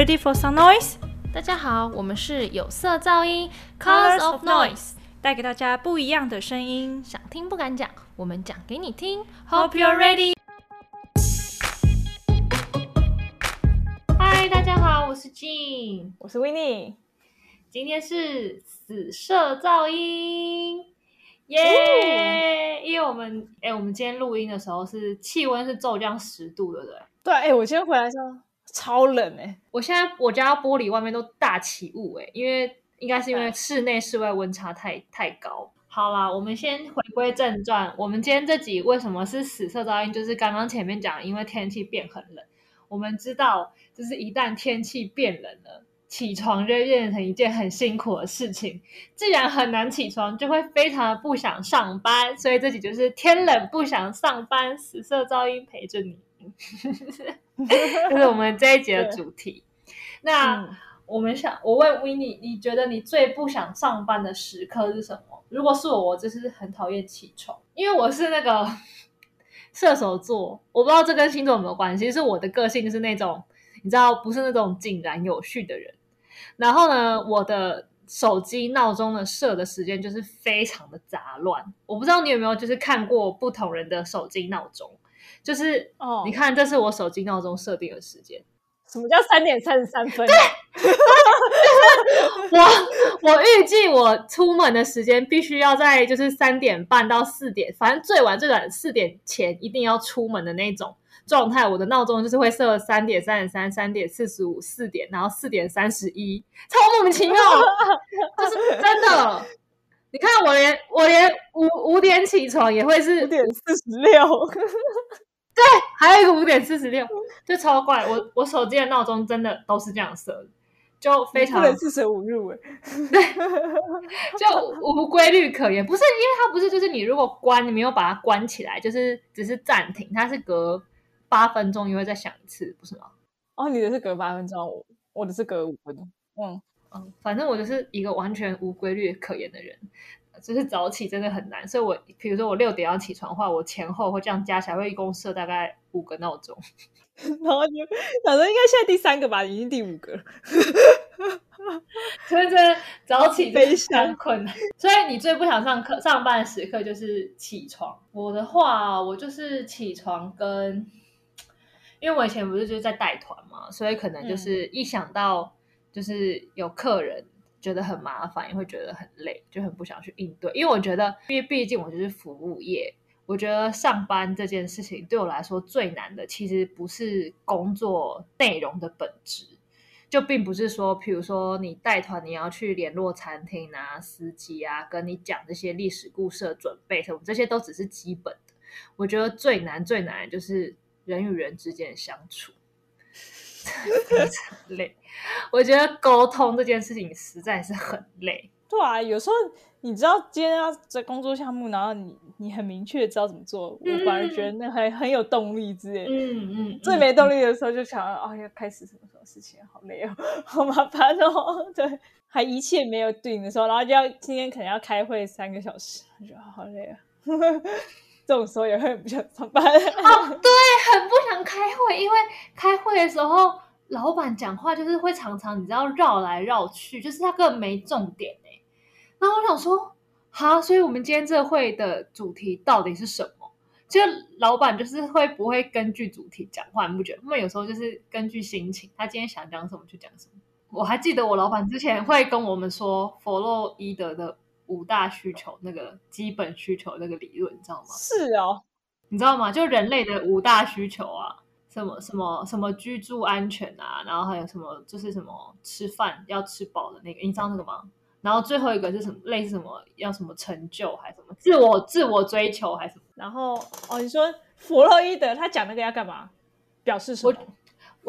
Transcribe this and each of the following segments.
Ready for some noise？大家好，我们是有色噪音 （Colors of Noise），带给大家不一样的声音。想听不敢讲，我们讲给你听。Hope you're ready。嗨，大家好，我是 Jean，我是 w i n n i e 今天是紫色噪音，耶！因为我们哎，我们今天录音的时候是气温是骤降十度，对不对？对，哎、我今天回来的时候超冷哎、我现在我家玻璃外面都大起雾哎，因为应该是因为室内室外温差太太高。好啦，我们先回归正传。我们今天这集为什么是死色噪音？就是刚刚前面讲，因为天气变很冷。我们知道，就是一旦天气变冷了，起床就会变成一件很辛苦的事情。既然很难起床，就会非常的不想上班。所以这集就是天冷不想上班，死色噪音陪着你。这是我们这一节的主题。那、嗯我们想，我问 w i n n i 你觉得你最不想上班的时刻是什么？如果是我，我就是很讨厌起床，因为我是那个 射手座，我不知道这跟星座有没有关系，是我的个性就是那种你知道，不是那种井然有序的人。然后呢，我的手机闹钟的设的时间就是非常的杂乱。我不知道你有没有就是看过不同人的手机闹钟，就是哦你看，这是我手机闹钟设定的时间。什么叫三点三十三分、对？我我预计我出门的时间必须要在就是三点半到四点，反正最晚最晚四点前一定要出门的那种状态。我的闹钟就是会设三点三十三、三点四十五、四点，然后四点三十一，超莫名其妙，就是真的。你看我连我连五五点起床也会是五点四十六，还有一个五点四十六，就超怪。我我手机的闹钟真的都是这样设的，就非常不能四舍五入哎、就无规律可言。不是因为它不是，就是你如果关，你没有把它关起来，就是只是暂停，它是隔八分钟又会再响一次，不是吗？哦，你的是隔八分钟，我我的是隔五分钟。嗯，嗯，反正我就是一个完全无规律可言的人，就是早起真的很难。所以我比如说我六点要起床的话，我前后会这样加起来会一共设大概五个闹钟。然后就想说应该现在第三个吧，已经第五个了。所以真的早起非常困难。所以你最不想上课上班的时刻就是起床。我的话，我就是起床跟，因为我以前不是就是在带团嘛，所以可能就是一想到就是有客人。觉得很麻烦，也会觉得很累，就很不想去应对。因为我觉得，因为毕竟我就是服务业，我觉得上班这件事情对我来说最难的，其实不是工作内容的本质，就并不是说，比如说你带团，你要去联络餐厅啊、司机啊，跟你讲这些历史故事的准备什么，这些都只是基本的。我觉得最难最难的就是人与人之间的相处，累。我觉得沟通这件事情实在是很累。对啊，有时候你知道今天要在工作项目，然后你你很明确知道怎么做，我反而觉得那还很有动力之类的。嗯嗯，最没动力的时候就想到，哦，要开始什么什么事情，好累哦，好麻烦哦。对，还一切没有定的时候，然后就要今天可能要开会三个小时，我觉得好累啊。这种时候也会不想上班。哦，对，很不想开会，因为开会的时候，老板讲话就是会常常你知道绕来绕去，就是他根本没重点哎。那我想说，好，所以我们今天这会的主题到底是什么？就老板就是会不会根据主题讲话？你不觉得？他们有时候就是根据心情，他今天想讲什么就讲什么。我还记得我老板之前会跟我们说弗洛伊德的五大需求那个基本需求那个理论，你知道吗？是哦，你知道吗？就人类的五大需求啊，什么什么什么居住安全啊，然后还有什么就是什么吃饭要吃饱的那个，你知道那个吗？然后最后一个是什么？类似什么要什么成就还是什么自我自我追求还是什么？然后哦，你说弗洛伊德他讲那个要干嘛？表示什么？我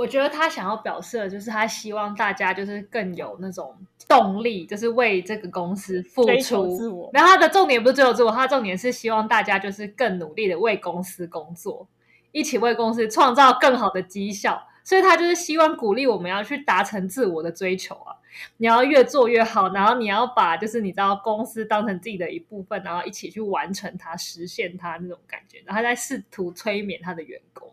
觉得他想要表示的就是他希望大家就是更有那种动力，就是为这个公司付出自我然后他的重点不是追求自我，他的重点是希望大家就是更努力的为公司工作，一起为公司创造更好的绩效。所以他就是希望鼓励我们要去达成自我的追求啊！你要越做越好，然后你要把就是你知道公司当成自己的一部分，然后一起去完成它、实现它那种感觉。然后他在试图催眠他的员工。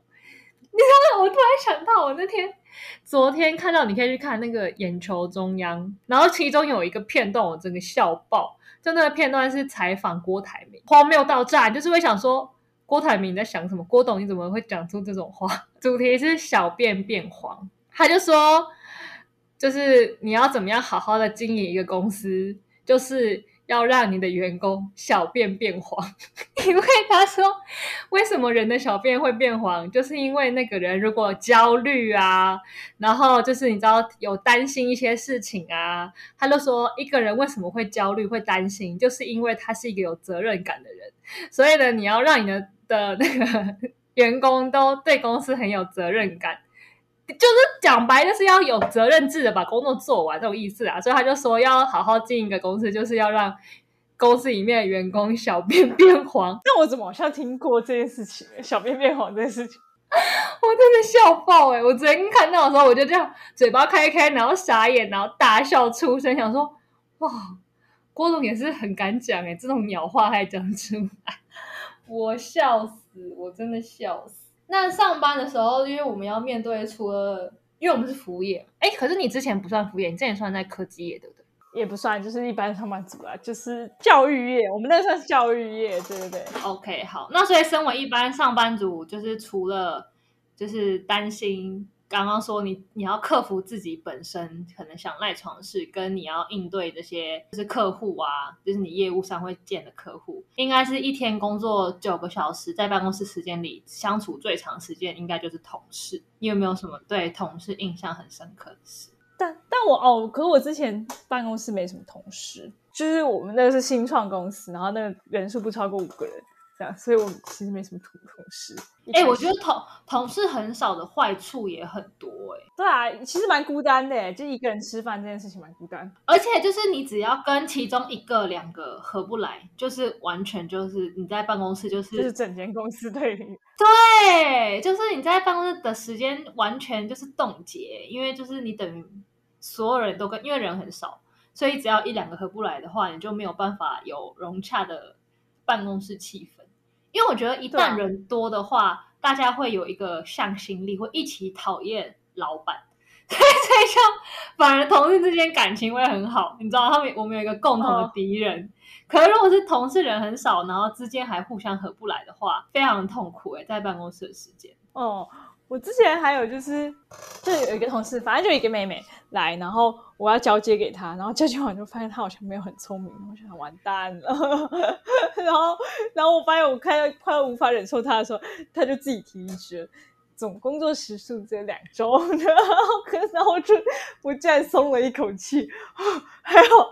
你知道我突然想到，我那天昨天看到你可以去看那个眼球中央，然后其中有一个片段，我真的笑爆。就那个片段是采访郭台铭，荒谬到炸，就是会想说郭台铭在想什么？郭董你怎么会讲出这种话？主题是小便变黄，他就说，就是你要怎么样好好的经营一个公司，就是。要让你的员工小便变黄，因为他说，为什么人的小便会变黄，就是因为那个人如果焦虑啊，然后就是你知道有担心一些事情啊，他就说一个人为什么会焦虑会担心，就是因为他是一个有责任感的人，所以呢，你要让你的的那个员工都对公司很有责任感。就是讲白，就是要有责任制的把工作做完这种意思啊，所以他就说要好好经营一个公司，就是要让公司里面的员工小便变黄。那我怎么好像听过这件事情？小便变黄这件事情，我真的笑爆哎！我昨天看到的时候，我就这样嘴巴开开，然后傻眼，然后大笑出声，想说哇，郭总也是很敢讲哎，这种鸟话还讲出来，我笑死，我真的笑死。那上班的时候，因为我们要面对除了，因为我们是服务业，哎，可是你之前不算服务业，你之前算在科技业，对不对？也不算，就是一般上班族啦，就是教育业，我们那算是教育业，对对对。OK，好，那所以身为一般上班族，就是除了就是担心。刚刚说你你要克服自己本身可能想赖床的事，跟你要应对这些就是客户啊，就是你业务上会见的客户，应该是一天工作九个小时，在办公室时间里相处最长时间应该就是同事。你有没有什么对同事印象很深刻的事？但但我哦，可是我之前办公室没什么同事，就是我们那个是新创公司，然后那个人数不超过五个人。这样，所以我其实没什么同同事。哎，我觉得同同事很少的坏处也很多哎。对啊，其实蛮孤单的，就一个人吃饭这件事情蛮孤单。而且就是你只要跟其中一个、两个合不来，就是完全就是你在办公室就是就是整间公司对你。对，就是你在办公室的时间完全就是冻结，因为就是你等于所有人都跟，因为人很少，所以只要一两个合不来的话，你就没有办法有融洽的办公室气氛。因为我觉得一旦人多的话，大家会有一个向心力，会一起讨厌老板，所以就反而同事之间感情会很好。你知道，他们我们有一个共同的敌人。可是如果是同事人很少，然后之间还互相合不来的话，非常痛苦哎，在办公室的时间。哦，我之前还有就是，就有一个同事，反正就一个妹妹。来，然后我要交接给她，然后交接完就发现她好像没有很聪明，我想完蛋了。然后，然后我发现我快要快要无法忍受她的时候，她就自己提离职，总工作时数只有两周。然后，然后我就我竟然松了一口气，还好，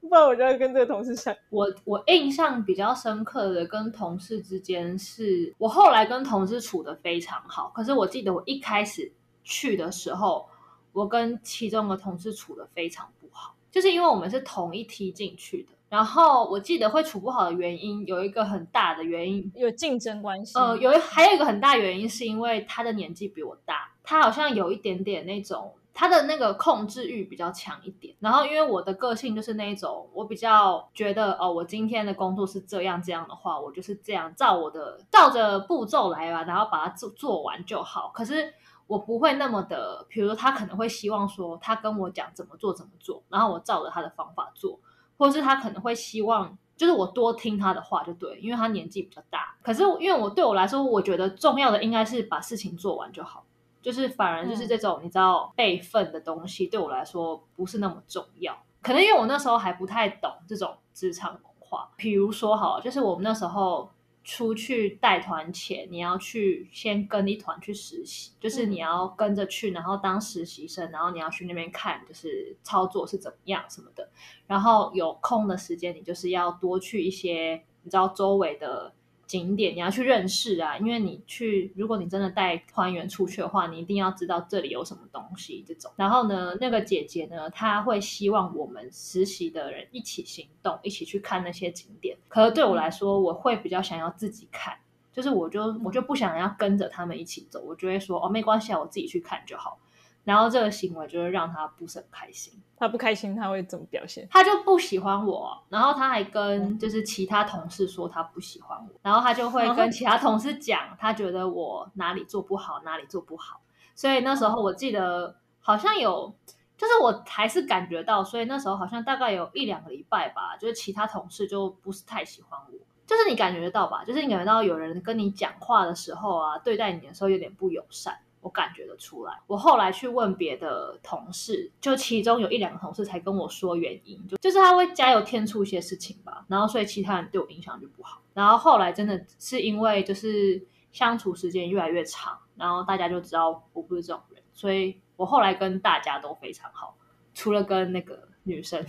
不然我就要跟这个同事想。我我印象比较深刻的跟同事之间，是我后来跟同事处的非常好，可是我记得我一开始去的时候。我跟其中的同事处的非常不好，就是因为我们是同一梯进去的。然后我记得会处不好的原因有一个很大的原因，有竞争关系。呃，有还有一个很大原因是因为他的年纪比我大，他好像有一点点那种他的那个控制欲比较强一点。然后因为我的个性就是那种，我比较觉得哦，我今天的工作是这样这样的话，我就是这样照我的照着步骤来吧，然后把它做做完就好。可是。我不会那么的，比如说他可能会希望说，他跟我讲怎么做怎么做，然后我照着他的方法做，或是他可能会希望，就是我多听他的话就对，因为他年纪比较大。可是因为我对我来说，我觉得重要的应该是把事情做完就好，就是反而就是这种你知道备份的东西对我来说不是那么重要。可能因为我那时候还不太懂这种职场文化，比如说好，就是我们那时候。出去带团前，你要去先跟一团去实习，就是你要跟着去，然后当实习生，然后你要去那边看，就是操作是怎么样什么的。然后有空的时间，你就是要多去一些，你知道周围的。景点你要去认识啊，因为你去，如果你真的带团员出去的话，你一定要知道这里有什么东西这种。然后呢，那个姐姐呢，她会希望我们实习的人一起行动，一起去看那些景点。可是对我来说，我会比较想要自己看，就是我就我就不想要跟着他们一起走，我就会说哦，没关系啊，我自己去看就好。然后这个行为就会让他不是很开心。他不开心他会怎么表现？他就不喜欢我，然后他还跟就是其他同事说他不喜欢我，然后他就会跟其他同事讲，他觉得我哪里做不好，哪里做不好。所以那时候我记得好像有，就是我还是感觉到，所以那时候好像大概有一两个礼拜吧，就是其他同事就不是太喜欢我，就是你感觉得到吧，就是你感觉到有人跟你讲话的时候啊，对待你的时候有点不友善。我感觉得出来，我后来去问别的同事，就其中有一两个同事才跟我说原因，就就是他会加油添醋一些事情吧，然后所以其他人对我影响就不好。然后后来真的是因为就是相处时间越来越长，然后大家就知道我不是这种人，所以我后来跟大家都非常好，除了跟那个女生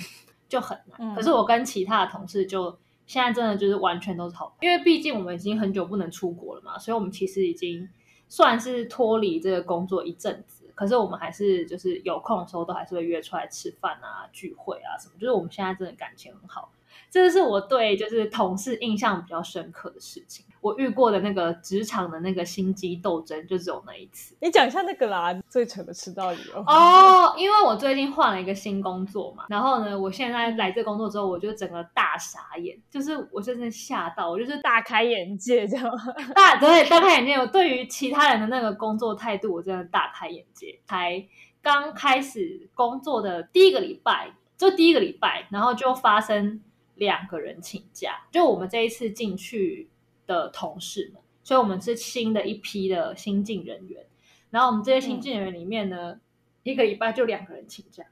就很难。可是我跟其他的同事就现在真的就是完全都是好，因为毕竟我们已经很久不能出国了嘛，所以我们其实已经。算是脱离这个工作一阵子，可是我们还是就是有空的时候都还是会约出来吃饭啊、聚会啊什么，就是我们现在真的感情很好。这个是我对就是同事印象比较深刻的事情。我遇过的那个职场的那个心机斗争，就只有那一次。你讲一下那个啦，最扯的吃到理由哦。因为我最近换了一个新工作嘛，然后呢，我现在来这工作之后，我就整个大傻眼，就是我真的吓到，我就是大开眼界，这样大对大开眼界。我对于其他人的那个工作态度，我真的大开眼界。才刚开始工作的第一个礼拜，就第一个礼拜，然后就发生。两个人请假，就我们这一次进去的同事们，所以我们是新的一批的新进人员。然后我们这些新进人员里面呢，一个礼拜就两个人请假。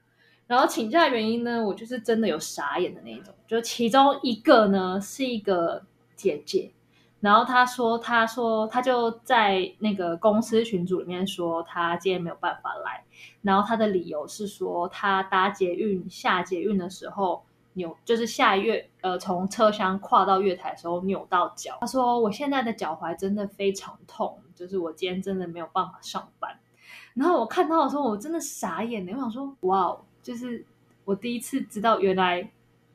然后请假原因呢，我就是真的有傻眼的那一种。就其中一个呢是一个姐姐，然后她说，她说她就在那个公司群组里面说，她今天没有办法来。然后她的理由是说，她搭捷运下捷运的时候。扭就是下月呃，从车厢跨到月台的时候扭到脚。他说：“我现在的脚踝真的非常痛，就是我今天真的没有办法上班。”然后我看到的时候，我真的傻眼了。我想说：“哇，就是我第一次知道，原来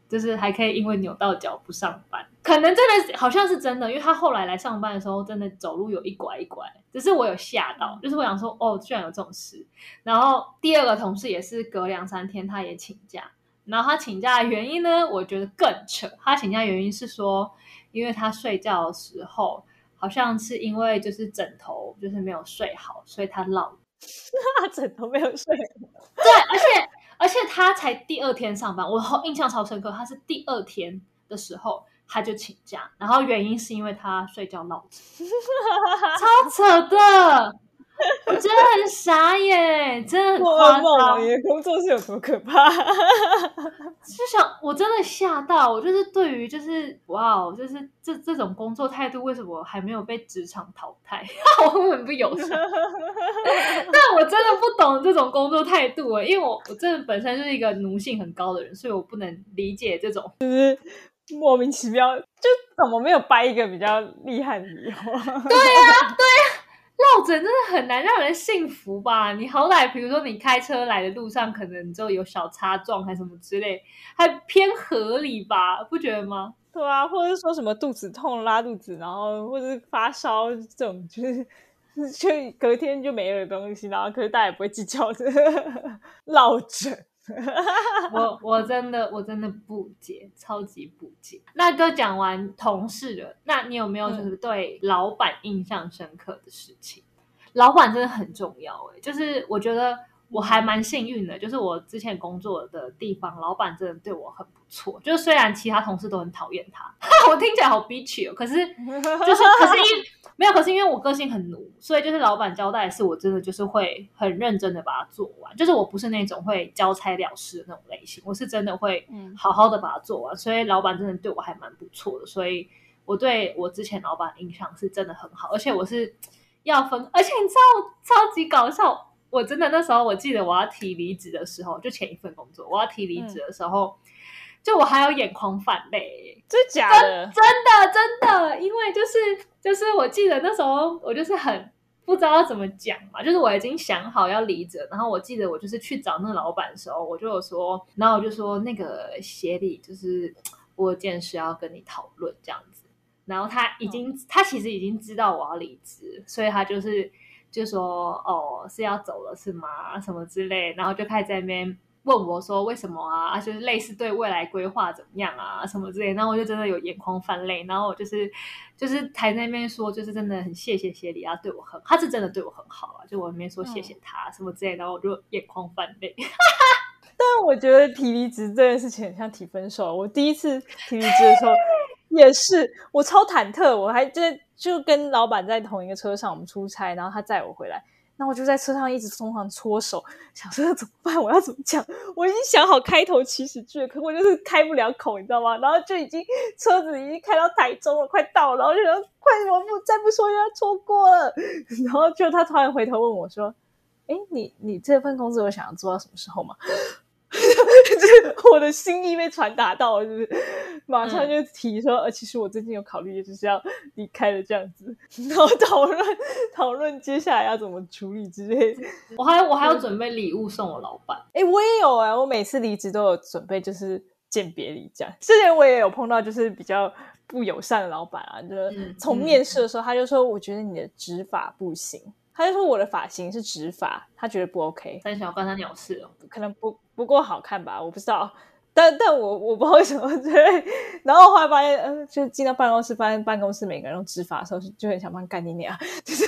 就是还可以因为扭到脚不上班。可能真的好像是真的，因为他后来来上班的时候，真的走路有一拐一拐。只是我有吓到，就是我想说，哦，居然有这种事。然后第二个同事也是隔两三天，他也请假。”然后他请假的原因呢？我觉得更扯。他请假原因是说，因为他睡觉的时候，好像是因为就是枕头就是没有睡好，所以他落。枕头没有睡好。对，而且而且他才第二天上班，我印象超深刻。他是第二天的时候他就请假，然后原因是因为他睡觉落枕，超扯的。我真的很傻耶，真的很夸张。你的工作是有多可怕？就想我真的吓到，我就是对于就是哇哦，就是这这种工作态度，为什么还没有被职场淘汰？我很不友善。但我真的不懂这种工作态度啊，因为我我真的本身就是一个奴性很高的人，所以我不能理解这种就是莫名其妙，就怎么没有掰一个比较厉害的理由？对呀，对呀。落枕真的很难让人幸福吧？你好歹比如说你开车来的路上，可能就有小擦撞还什么之类，还偏合理吧？不觉得吗？对啊，或者是说什么肚子痛、拉肚子，然后或者是发烧这种，就是 就隔天就没了东西，然后可是大家也不会计较的 落枕。我我真的我真的不解，超级不解。那都讲完同事了，那你有没有就是对老板印象深刻的事情？老板真的很重要哎，就是我觉得。我还蛮幸运的，就是我之前工作的地方，老板真的对我很不错。就是虽然其他同事都很讨厌他，我听起来好 bitch 哦。可是 就是，可是因没有，可是因为我个性很奴，所以就是老板交代的事，我真的就是会很认真的把它做完。就是我不是那种会交差了事的那种类型，我是真的会好好的把它做完。所以老板真的对我还蛮不错的，所以我对我之前老板印象是真的很好。而且我是要分，而且你知道超级搞笑。我真的那时候，我记得我要提离职的时候，就前一份工作，我要提离职的时候，就我还有眼眶泛泪，真假的？真的真的，因为就是就是，我记得那时候我就是很不知道怎么讲嘛，就是我已经想好要离职，然后我记得我就是去找那个老板的时候，我就有说，然后我就说那个协理就是我有件事要跟你讨论这样子，然后他已经他其实已经知道我要离职，所以他就是。就说哦是要走了是吗？什么之类，然后就开始在那边问我说为什么啊？就是类似对未来规划怎么样啊，什么之类，然后我就真的有眼眶泛泪，然后我就是就是台那边说，就是真的很谢谢谢里啊，对我很，他是真的对我很好啊，就我那边说谢谢他、什么之类，然后我就眼眶泛泪。但我觉得提离职这件事情很像提分手。我第一次提离职的时候也是，我超忐忑，我还在就跟老板在同一个车上，我们出差，然后他载我回来，那我就在车上一直疯狂搓手，想说怎么办，我要怎么讲？我已经想好开头起始句，可我就是开不了口，你知道吗？然后就已经车子已经开到台中了，快到了，然后就想快，我不再不说又要错过了。然后就他突然回头问我说：“哎，你你这份工作有想要做到什么时候吗？”就是我的心意被传达到了，就是马上就提说，呃，其实我最近有考虑，就是要离开了这样子，然后讨论讨论接下来要怎么处理之类的。我还我还要准备礼物送我老板，哎，我也有啊，我每次离职都有准备，就是鉴别礼这样。之前我也有碰到，就是比较不友善的老板啊，就是从面试的时候他就说，我觉得你的指法不行。他就说我的发型是直发，他觉得不 OK。三小关他鸟事哦，可能不不够好看吧，我不知道。但但我我不知道为什么 对。然后后来发现，嗯，就进到办公室，发现办公室每个人都执法的时候，就很想帮干你娘，就是。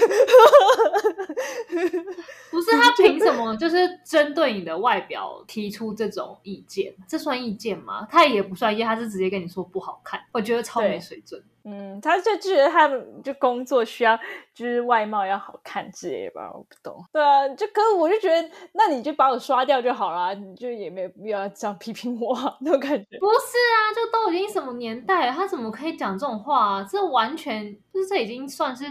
不是他凭 什么就是针对你的外表提出这种意见？这算意见吗？他也不算意见，他是直接跟你说不好看。我觉得超没水准。嗯，他就觉得他就工作需要就是外貌要好看之类吧，我不懂。对啊，就可是我就觉得，那你就把我刷掉就好了，你就也没有必要这样批评我 那种感觉。不是啊，就都已经什么年代了，他怎么可以讲这种话？啊？这完全就是这已经算是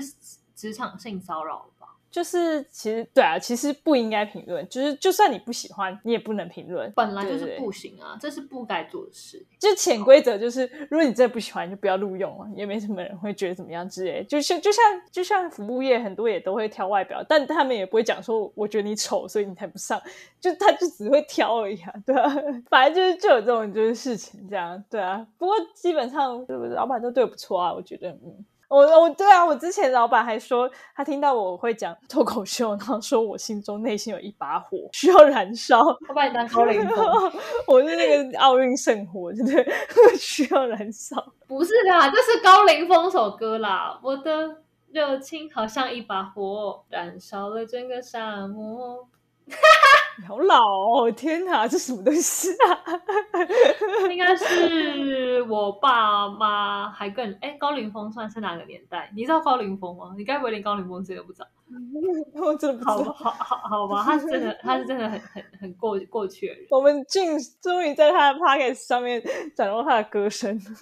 职场性骚扰了。就是其实对啊，其实不应该评论。就是就算你不喜欢，你也不能评论。本来就是不行啊，这是不该做的事。就潜规则就是，如果你真的不喜欢，就不要录用了，也没什么人会觉得怎么样之类。就像就像就像服务业，很多也都会挑外表，但他们也不会讲说我觉得你丑，所以你才不上。就他就只会挑而已啊，对啊。反正就是就有这种就是事情这样，对啊。不过基本上老板都对我不错啊，我觉得嗯。我我对啊，我之前老板还说，他听到我会讲 脱口秀，然后说我心中内心有一把火需要燃烧，我把你当高凌风，我是那个奥运圣火，对不对？需要燃烧？不是啦，这是高凌风首歌啦。我的热情好像一把火，燃烧了整个沙漠。你好老哦！天哪，这什么东西啊？应该是我爸妈还更哎，高凌风算是哪个年代？你知道高凌风吗？你该不会连高凌风这个不知道？我真的不。好好好吧，他是真的，他是真的很很很过过去的人。我们竟终于在他的 p o c k e t 上面展露他的歌声，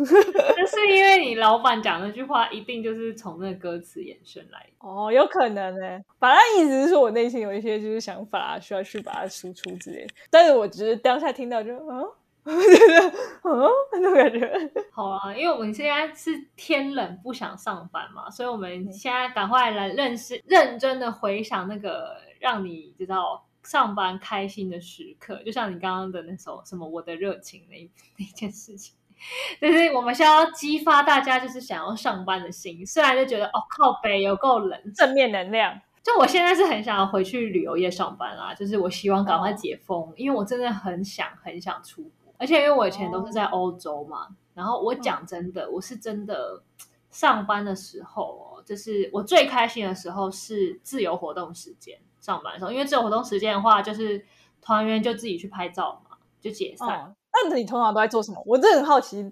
那是因为你老板讲那句话，一定就是从那个歌词延伸来的。哦，有可能呢。反正意思是说我内心有一些就是想法，需要去把它输出之类。但是我只是当下听到就嗯。嗯，那种感觉。好啊，因为我们现在是天冷不想上班嘛，所以我们现在赶快来认识、认真的回想那个让你知道上班开心的时刻，就像你刚刚的那首什么“我的热情”那那件事情，就是我们需要激发大家就是想要上班的心。虽然就觉得哦靠北有够冷，正面能量。就我现在是很想要回去旅游业上班啦，就是我希望赶快解封，因为我真的很想很想出。而且因为我以前都是在欧洲嘛，然后我讲真的，我是真的上班的时候哦，就是我最开心的时候是自由活动时间上班的时候，因为自由活动时间的话，就是团员就自己去拍照嘛，就解散。那你通常都在做什么？我真的很好奇，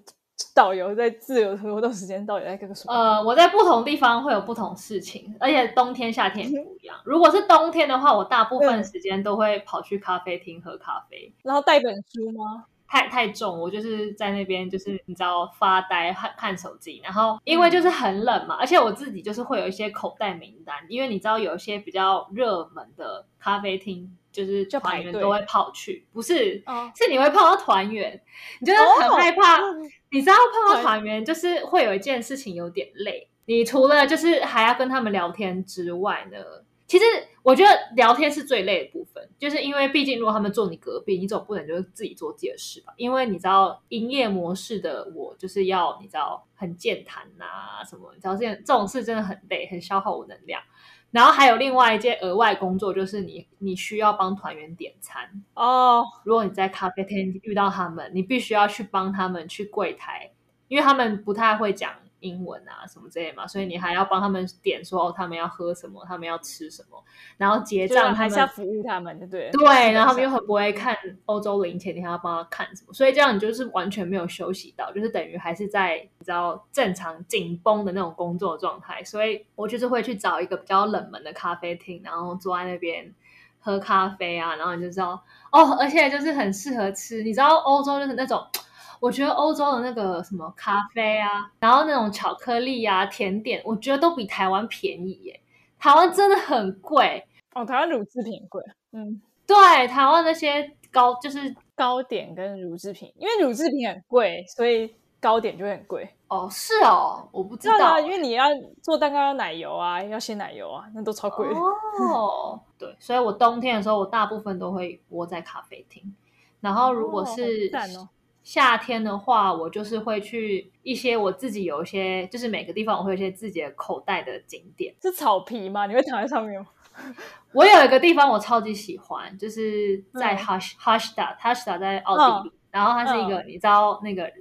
导游在自由活动时间到底在干什么？呃，我在不同地方会有不同事情，而且冬天夏天也不一样。如果是冬天的话，我大部分时间都会跑去咖啡厅喝咖啡，然后带本书吗？太太重，我就是在那边，就是你知道发呆看看手机，然后因为就是很冷嘛，而且我自己就是会有一些口袋名单，因为你知道有一些比较热门的咖啡厅，就是团员都会跑去，不是，是你会碰到团员，你就是很害怕，你知道碰到团员就是会有一件事情有点累，你除了就是还要跟他们聊天之外呢。其实我觉得聊天是最累的部分，就是因为毕竟如果他们坐你隔壁，你总不能就是自己做自己的事吧？因为你知道营业模式的我就是要你知道很健谈呐、什么，你知道这件这种事真的很累，很消耗我能量。然后还有另外一件额外工作，就是你你需要帮团员点餐。哦，如果你在咖啡厅遇到他们，你必须要去帮他们去柜台，因为他们不太会讲英文啊什么之类嘛，所以你还要帮他们点说哦，他们要喝什么，他们要吃什么，然后结就是账还是要服务他们，对不对？对，然后他们又很很不会看欧洲零钱，你还要帮他看什么，所以这样你就是完全没有休息到，就是等于还是在你知道正常紧绷的那种工作状态，所以我就是会去找一个比较冷门的咖啡厅，然后坐在那边喝咖啡啊，然后你就知道哦，而且就是很适合吃，你知道欧洲就是那种。我觉得欧洲的那个什么咖啡啊，然后那种巧克力啊、甜点，我觉得都比台湾便宜耶。台湾真的很贵，哦，台湾乳制品贵，嗯，对，台湾那些糕就是糕点跟乳制品，因为乳制品很贵，所以糕点就会很贵。哦，是哦，我不知道啊，因为你要做蛋糕要奶油啊，要鲜奶油啊，那都超贵。哦，对，所以我冬天的时候，我大部分都会窝在咖啡厅，然后如果是赞哦夏天的话，我就是会去一些我自己有一些，就是每个地方我会有一些自己的口袋的景点。是草皮吗？你会躺在上面吗？我有一个地方我超级喜欢，就是在嗯 Hush Hushda Hushda 在奥地利，然后它是一个、你知道那个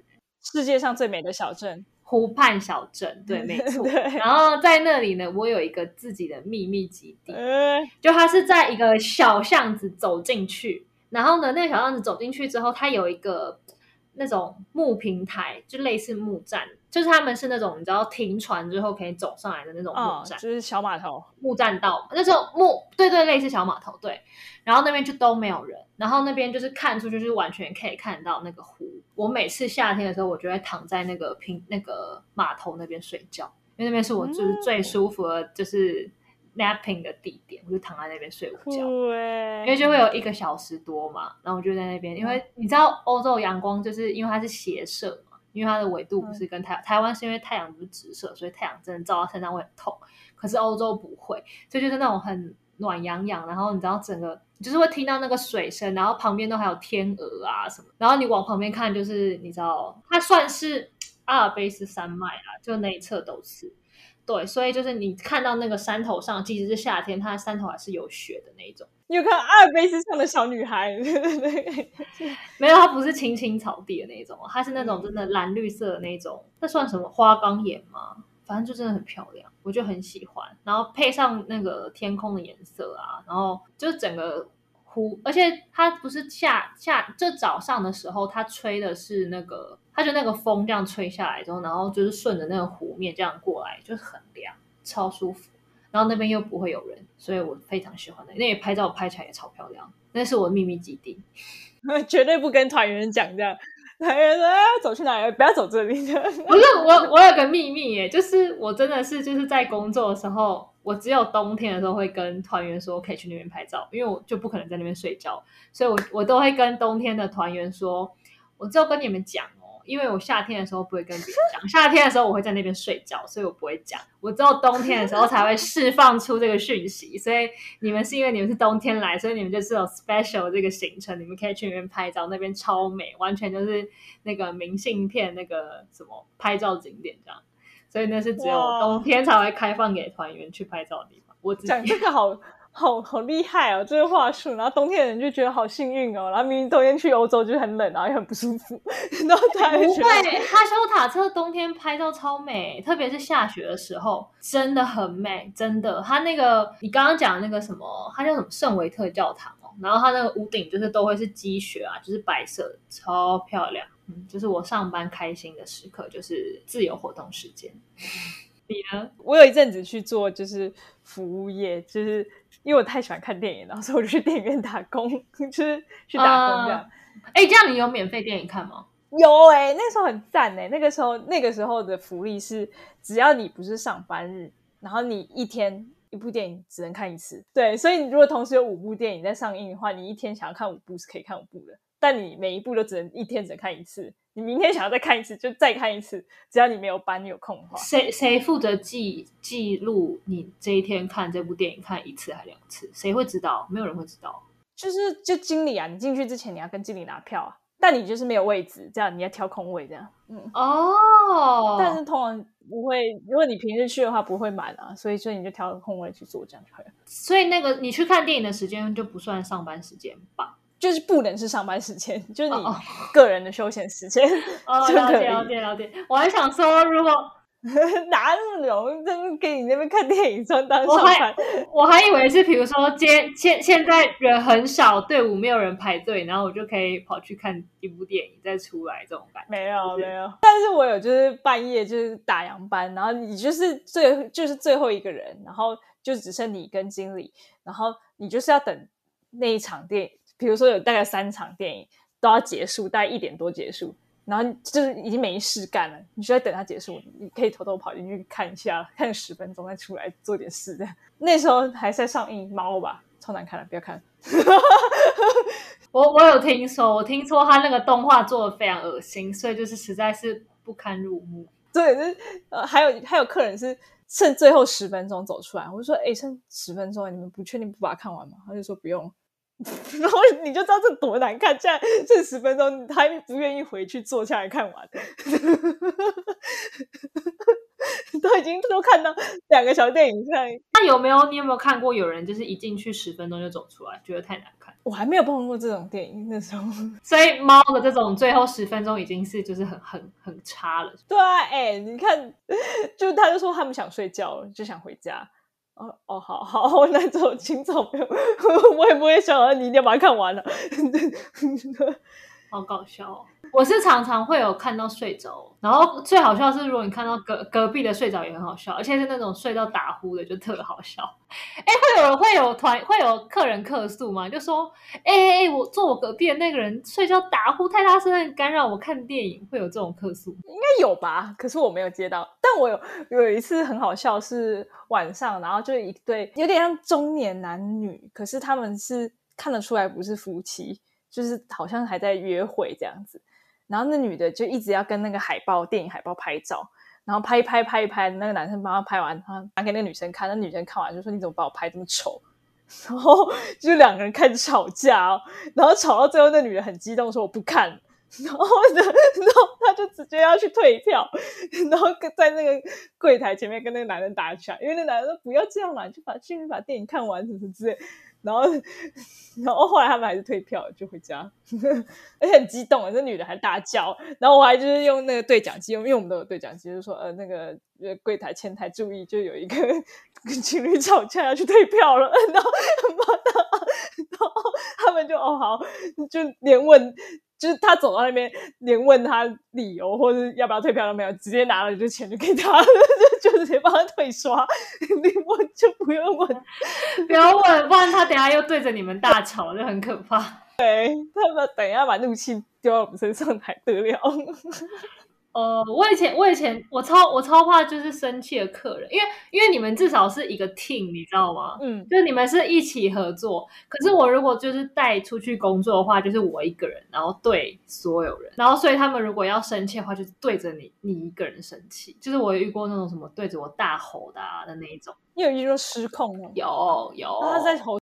世界上最美的小镇，湖畔小镇，对，没 错。然后在那里呢，我有一个自己的秘密基地，呃，就它是在一个小巷子走进去，然后呢，那个小巷子走进去之后，它有一个那种木平台，就类似木栈，就是他们是那种你知道停船之后可以走上来的那种木哦，栈，就是小码头，木栈道那种木，对对，类似小码头，对。然后那边就都没有人，然后那边就是看出去就是完全可以看到那个湖。我每次夏天的时候，我就会躺在那个平那个码头那边睡觉，因为那边是我就是最舒服的，就是 napping 的地点，我就躺在那边睡午觉。因为就会有一个小时多嘛，然后我就在那边，因为你知道欧洲阳光就是因为它是斜射嘛，因为它的纬度不是跟台台湾是因为太阳不是直射，所以太阳真的照到身上会很痛，可是欧洲不会，所以就是那种很暖洋洋，然后你知道整个你就是会听到那个水声，然后旁边都还有天鹅啊什么，然后你往旁边看就是你知道它算是阿尔卑斯山脉啊，就那一侧都是。对，所以就是你看到那个山头上，即使是夏天，它的山头还是有雪的那一种。你有看阿尔卑斯上的小女孩？没有，它不是青青草地的那一种，它是那种真的蓝绿色的那一种，那算什么花岗岩吗？反正就真的很漂亮，我就很喜欢。然后配上那个天空的颜色啊，然后就整个湖，而且它不是下下就早上的时候，它吹的是那个，它就那个风这样吹下来之后，然后就是顺着那个湖面这样过来，就是很凉，超舒服。然后那边又不会有人，所以我非常喜欢的。那里拍照拍起来也超漂亮，那是我的秘密基地。绝对不跟团员讲这样。团员说：“啊，走去哪里？不要走这里。”不是我，我有个秘密耶，就是我真的是就是在工作的时候，我只有冬天的时候会跟团员说可以去那边拍照，因为我就不可能在那边睡觉，所以我我都会跟冬天的团员说，我只有跟你们讲哦，因为我夏天的时候不会跟别人讲，夏天的时候我会在那边睡觉，所以我不会讲，我只有冬天的时候才会释放出这个讯息，所以你们是因为你们是冬天来，所以你们就是有 special 这个行程，你们可以去那边拍照，那边超美，完全就是那个明信片那个什么拍照景点这样，所以那是只有冬天才会开放给团员去拍照的地方。我讲这个好好好厉害哦，这个话术。然后冬天的人就觉得好幸运哦，然后明明冬天去欧洲就是很冷，然后又很不舒服，然后他还不会，哈修塔特冬天拍照超美，特别是下雪的时候，真的很美，真的。它那个你刚刚讲的那个什么，它叫什么圣维特教堂哦，然后它那个屋顶就是都会是积雪啊，就是白色的，超漂亮。嗯，就是我上班开心的时刻，就是自由活动时间。你呢？我有一阵子去做就是服务业，就是因为我太喜欢看电影了，所以我就去电影院打工，就是去打工这样。哎、这样你有免费电影看吗？有哎、那时候很赞哎、那个时候那个时候的福利是，只要你不是上班日，然后你一天一部电影只能看一次。对，所以你如果同时有五部电影在上映的话，你一天想要看五部是可以看五部的。但你每一部都只能一天只能看一次。你明天想要再看一次，就再看一次，只要你没有班，你有空的话。谁谁负责记记录你这一天看这部电影看一次还两次？谁会知道？没有人会知道。就是就经理啊，你进去之前你要跟经理拿票啊，但你就是没有位置，这样你要挑空位这样。嗯，哦，但是通常不会，如果你平日去的话不会满啊，所以所以你就挑个空位去做，这样就可以了。所以那个你去看电影的时间就不算上班时间吧？就是不能是上班时间，就是你个人的休闲时间哦，就。了解了解了解。我还想说，如果 哪那么容易？真给你那边看电影算当我还上班？我还以为是，比如说今天现现在人很少，队伍没有人排队，然后我就可以跑去看一部电影再出来这种感觉。没有没有，但是我有就是半夜就是打烊班，然后你就是最就是最后一个人，然后就只剩你跟经理，然后你就是要等那一场电影，比如说有大概三场电影都要结束，大概一点多结束，然后就是已经没事干了，你就在等它结束，你可以偷偷跑进去看一下，看十分钟再出来做点事的。那时候还在上映猫吧，超难看的，不要看。我我有听说，我听说他那个动画做的非常恶心，所以就是实在是不堪入目。对，是呃，还有还有客人是剩最后十分钟走出来，我就说，哎，剩十分钟，你们不确定不把它看完吗？他就说不用，然后你就知道这多难看，现在这十分钟，他还不愿意回去坐下来看完，都已经都看到两个小电影上，那有没有你有没有看过有人就是一进去十分钟就走出来，觉得太难看？我还没有碰过这种电影，那时候。所以猫的这种最后十分钟已经是就是很很很差了。对啊，哎、你看，就他就说他们想睡觉了，就想回家。哦哦，好好，那走，请走，不用，我也不会想到你一定要把它看完了。好搞笑哦！我是常常会有看到睡着，然后最好笑是，如果你看到隔隔壁的睡着也很好笑，而且是那种睡到打呼的，就特好笑。哎，会有人会有团会有客人客诉吗？就说，哎哎哎，我坐我隔壁的那个人睡觉打呼太大声，干扰我看电影，会有这种客诉？应该有吧，可是我没有接到。但我有有一次很好笑，是晚上，然后就一对有点像中年男女，可是他们是看得出来不是夫妻，就是好像还在约会这样子。然后那女的就一直要跟那个海报电影海报拍照，然后拍一拍拍一拍，那个男生帮他拍完，他拿给那个女生看，那女生看完就说：“你怎么把我拍这么丑？” 然后就两个人开始吵架，然后吵到最后，那女人很激动说：“我不看。”然后，然后他就直接要去退票，然后跟在那个柜台前面跟那个男人打起来，因为那男人说不要这样嘛，就把去把电影看完什么之类。然后，然后后来他们还是退票就回家，而且很激动，啊！这女的还大叫。然后我还就是用那个对讲机，因为我们都有对讲机，就说呃那个呃柜台前台注意，就有一个跟 情侣吵架要去退票了。然后然后他们就哦好，就连问。就是他走到那边，连问他理由或者要不要退票都没有，直接拿了就钱就给他了，就 就直接帮他退刷，你问就不用问。不要问，不然他等下又对着你们大吵，就很可怕。对他们等一下把怒气丢到我们身上才得了。呃，我以前我以前我超我超怕就是生气的客人，因为因为你们至少是一个 team，你知道吗？嗯，就是你们是一起合作。可是我如果就是带出去工作的话，就是我一个人，然后对所有人，然后所以他们如果要生气的话，就是对着你你一个人生气。就是我有遇过那种什么对着我大吼的啊的那一种，你有遇过失控吗？有有，他在吼，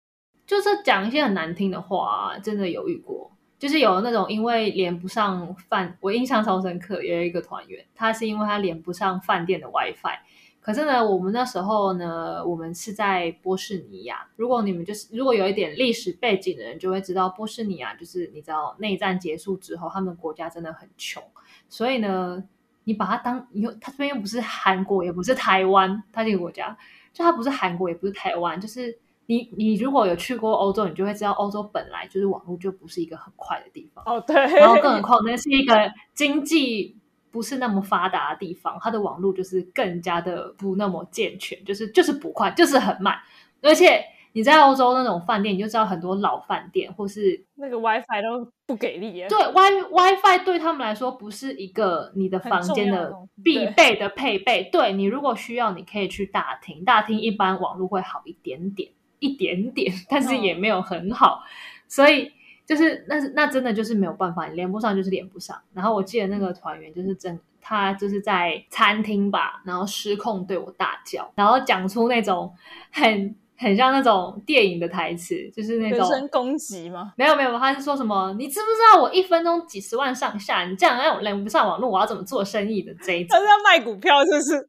就是讲一些很难听的话、啊，真的有遇过。就是有那种因为连不上饭，我印象超深刻，有一个团员，他是因为他连不上饭店的 WiFi。可是呢，我们那时候呢，我们是在波士尼亚。如果你们就是如果有一点历史背景的人，就会知道波士尼亚就是你知道内战结束之后，他们国家真的很穷，所以呢，你把它当你又它这边又不是韩国，也不是台湾，它这个国家就它不是韩国，也不是台湾，就是。你你如果有去过欧洲，你就会知道欧洲本来就是网络就不是一个很快的地方，哦对，然后更何况那是一个经济不是那么发达的地方，它的网络就是更加的不那么健全，就是就是不快，就是很慢。而且你在欧洲那种饭店，你就知道很多老饭店或是那个 WiFi 都不给力耶。对 Wi WiFi 对他们来说不是一个你的房间的必备的配备。对你如果需要，你可以去大厅，大厅一般网络会好一点点。一点点，但是也没有很好，所以就是那是那真的就是没有办法，你连不上就是连不上。然后我记得那个团员就是真，他就是在餐厅吧，然后失控对我大叫，然后讲出那种很很像那种电影的台词，就是那种人身攻击吗？没有没有，他是说什么？你知不知道我一分钟几十万上下？你这样让我连不上网络，我要怎么做生意的这一种他？是要卖股票，是不是？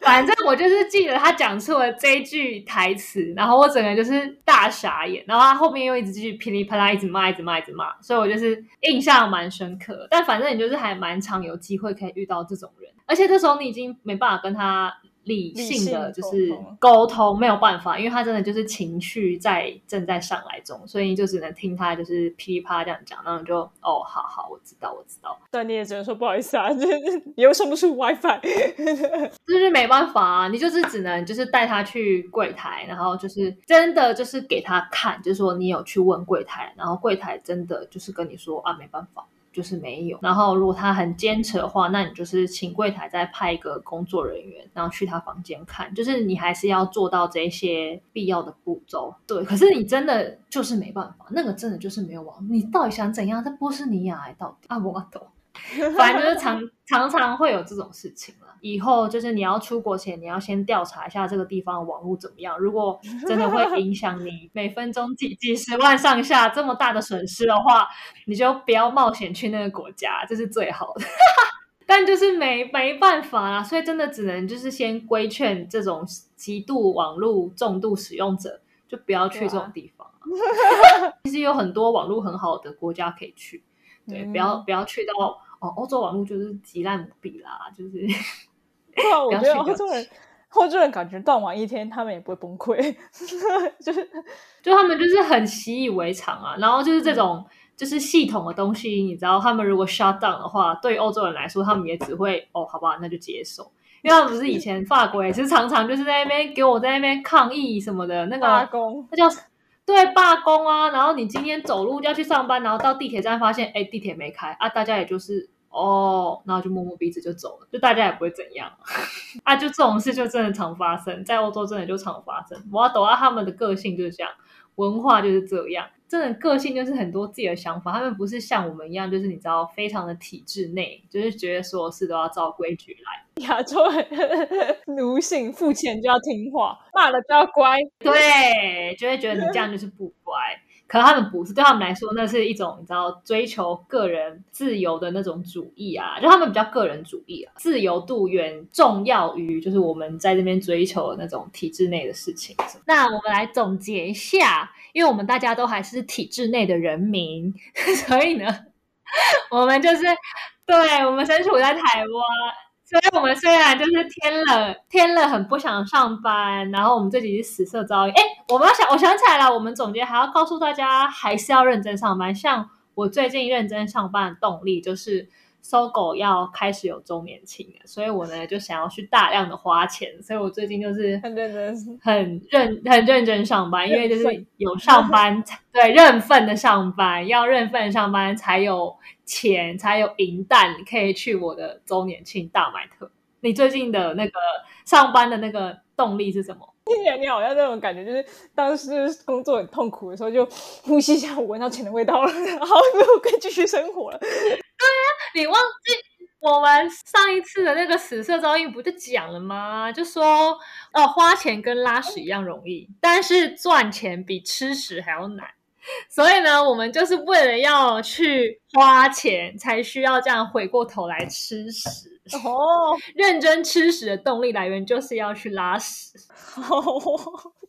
反正我就是记得他讲出了这一句台词，然后我整个就是大傻眼，然后他后面又一直继续噼里啪啦一直骂，一直骂，一直骂，所以我就是印象蛮深刻。但反正你就是还蛮常有机会可以遇到这种人，而且这时候你已经没办法跟他理性的就是沟通，没有办法，因为他真的就是情绪在正在上来中，所以你就只能听他就是噼里啪啦这样讲，然后你就哦，好好，我知道，我知道。但你也只能说不好意思啊，就是你又上不出 WiFi。就是没办法啊，你就是只能就是带他去柜台，然后就是真的就是给他看，就是说你有去问柜台，然后柜台真的就是跟你说啊没办法，就是没有。然后如果他很坚持的话，那你就是请柜台再派一个工作人员，然后去他房间看，就是你还是要做到这些必要的步骤。对，可是你真的就是没办法，那个真的就是没有网，你到底想怎样？在波斯尼亚还到底啊，我懂。反正就是常常常会有这种事情了。以后就是你要出国前，你要先调查一下这个地方的网络怎么样。如果真的会影响你 每分钟几几十万上下这么大的损失的话，你就不要冒险去那个国家，这是最好的。但就是没没办法啦，所以真的只能就是先规劝这种极度网络重度使用者，就不要去这种地方、啊。其实有很多网络很好的国家可以去，对，嗯不要不要去到哦，欧洲网络就是极烂无比啦，就是 对啊，我觉得欧洲人，欧洲人感觉断网一天，他们也不会崩溃，就是就他们就是很习以为常啊。然后就是这种就是系统的东西，你知道，他们如果 shut down 的话，对欧洲人来说，他们也只会哦，好吧，那就接受。因为他们不是以前法国也是常常就是在那边给我在那边抗议什么的，那个罢工。那叫对罢工啊。然后你今天走路要去上班，然后到地铁站发现，哎，地铁没开啊，大家也就是哦，然后就摸摸鼻子就走了，就大家也不会怎样 啊。就这种事就真的常发生，在欧洲真的就常发生。我要抖到他们的个性就是这样，文化就是这样。真的个性就是很多自己的想法，他们不是像我们一样，就是你知道非常的体制内，就是觉得所有事都要照规矩来。亚洲人奴性，付钱就要听话，骂了就要乖。对，就会觉得你这样就是不乖。可他们不是，对他们来说，那是一种你知道追求个人自由的那种主义啊，就他们比较个人主义啊，自由度远重要于就是我们在这边追求的那种体制内的事情。那我们来总结一下，因为我们大家都还是体制内的人民，所以呢，我们就是对我们身处在台湾。所以我们虽然就是天冷天冷，很不想上班，然后我们这集是死色遭遇。哎，我们要想，我想起来了，我们总结还要告诉大家，还是要认真上班。像我最近认真上班的动力就是搜狗要开始有周年庆了，所以我呢就想要去大量的花钱，所以我最近就是很认真，很认很认真上班，因为就是有上班才对认份的上班，要认份上班才有钱，才有银弹，可以去我的周年庆大买特。你最近的那个上班的那个动力是什么？听起来你好像那种感觉，就是当时工作很痛苦的时候，就呼吸一下，我闻到钱的味道了，然后我可以继续生活了。对啊你忘记我们上一次的那个死色遭遇不就讲了吗？就说哦，花钱跟拉屎一样容易，但是赚钱比吃屎还要难。所以呢，我们就是为了要去花钱，才需要这样回过头来吃屎。哦，认真吃屎的动力来源就是要去拉屎。哦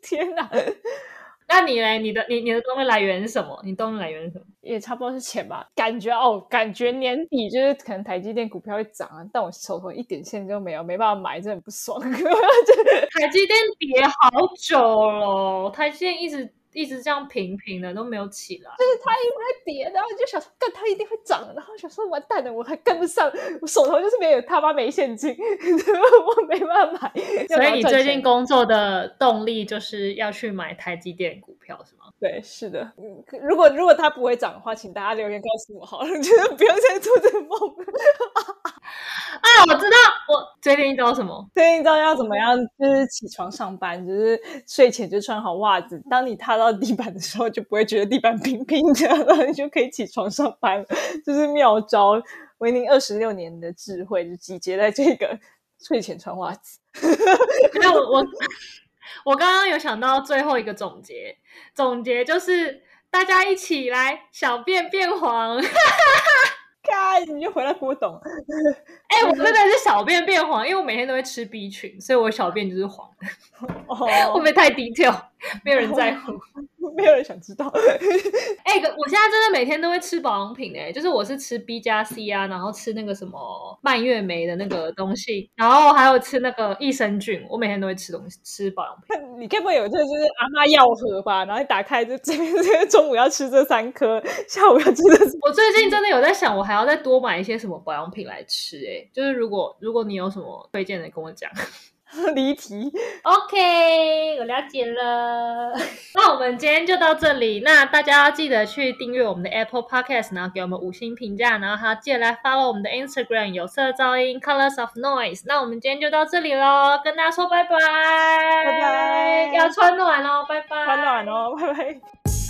天哪！那你嘞？你的你你的动力来源是什么？你动力来源是什么？也差不多是钱吧，感觉哦，感觉年底就是可能台积电股票会涨啊，但我手头一点现金都没有，没办法买，真的很不爽。台积电跌好久了，台积电一直一直这样平平的都没有起来。就是它一直在跌，然后就想说，干它一定会涨，然后想说完蛋了，我还跟不上，我手头就是没有他妈没现金，我没办法买。所以你最近工作的动力就是要去买台积电股票是吗？对，是的，嗯，如果如果它不会涨的话，请大家留言告诉我好了，就是不要再做这个梦 我知道，我最近你知道什么？最近知道要怎么样？就是起床上班，就是睡前就穿好袜子。当你踏到地板的时候，就不会觉得地板冰冰的，然 后你就可以起床上班了。这是妙招，维宁二十六年的智慧就集结在这个睡前穿袜子。没有我，我刚刚有想到最后一个总结，总结就是大家一起来，小便变黄。看，你就回来给我懂。哎、我真的是小便变黄，因为我每天都会吃 B 群，所以我小便就是黄的。会不哦，会太低调？没有人在乎。没有人想知道。哎、可我现在真的每天都会吃保养品哎、就是我是吃 B 加 C 啊，然后吃那个什么蔓越莓的那个东西，然后还有吃那个益生菌，我每天都会吃东西，吃保养品。你该不会有这就是阿妈药盒吧？然后一打开就这边这个中午要吃这三颗，下午要吃这我最近真的有在想，我还要再多买一些什么保养品来吃哎、就是如果如果你有什么推荐的，跟我讲。离题。OK，我了解了。那我们今天就到这里。那大家要记得去订阅我们的 Apple Podcast，然后给我们五星评价，然后还要记得来 follow 我们的 Instagram 有色噪音 Colors of Noise。那我们今天就到这里喽，跟大家说拜拜，拜拜要穿暖哦，拜拜，穿暖哦，拜拜。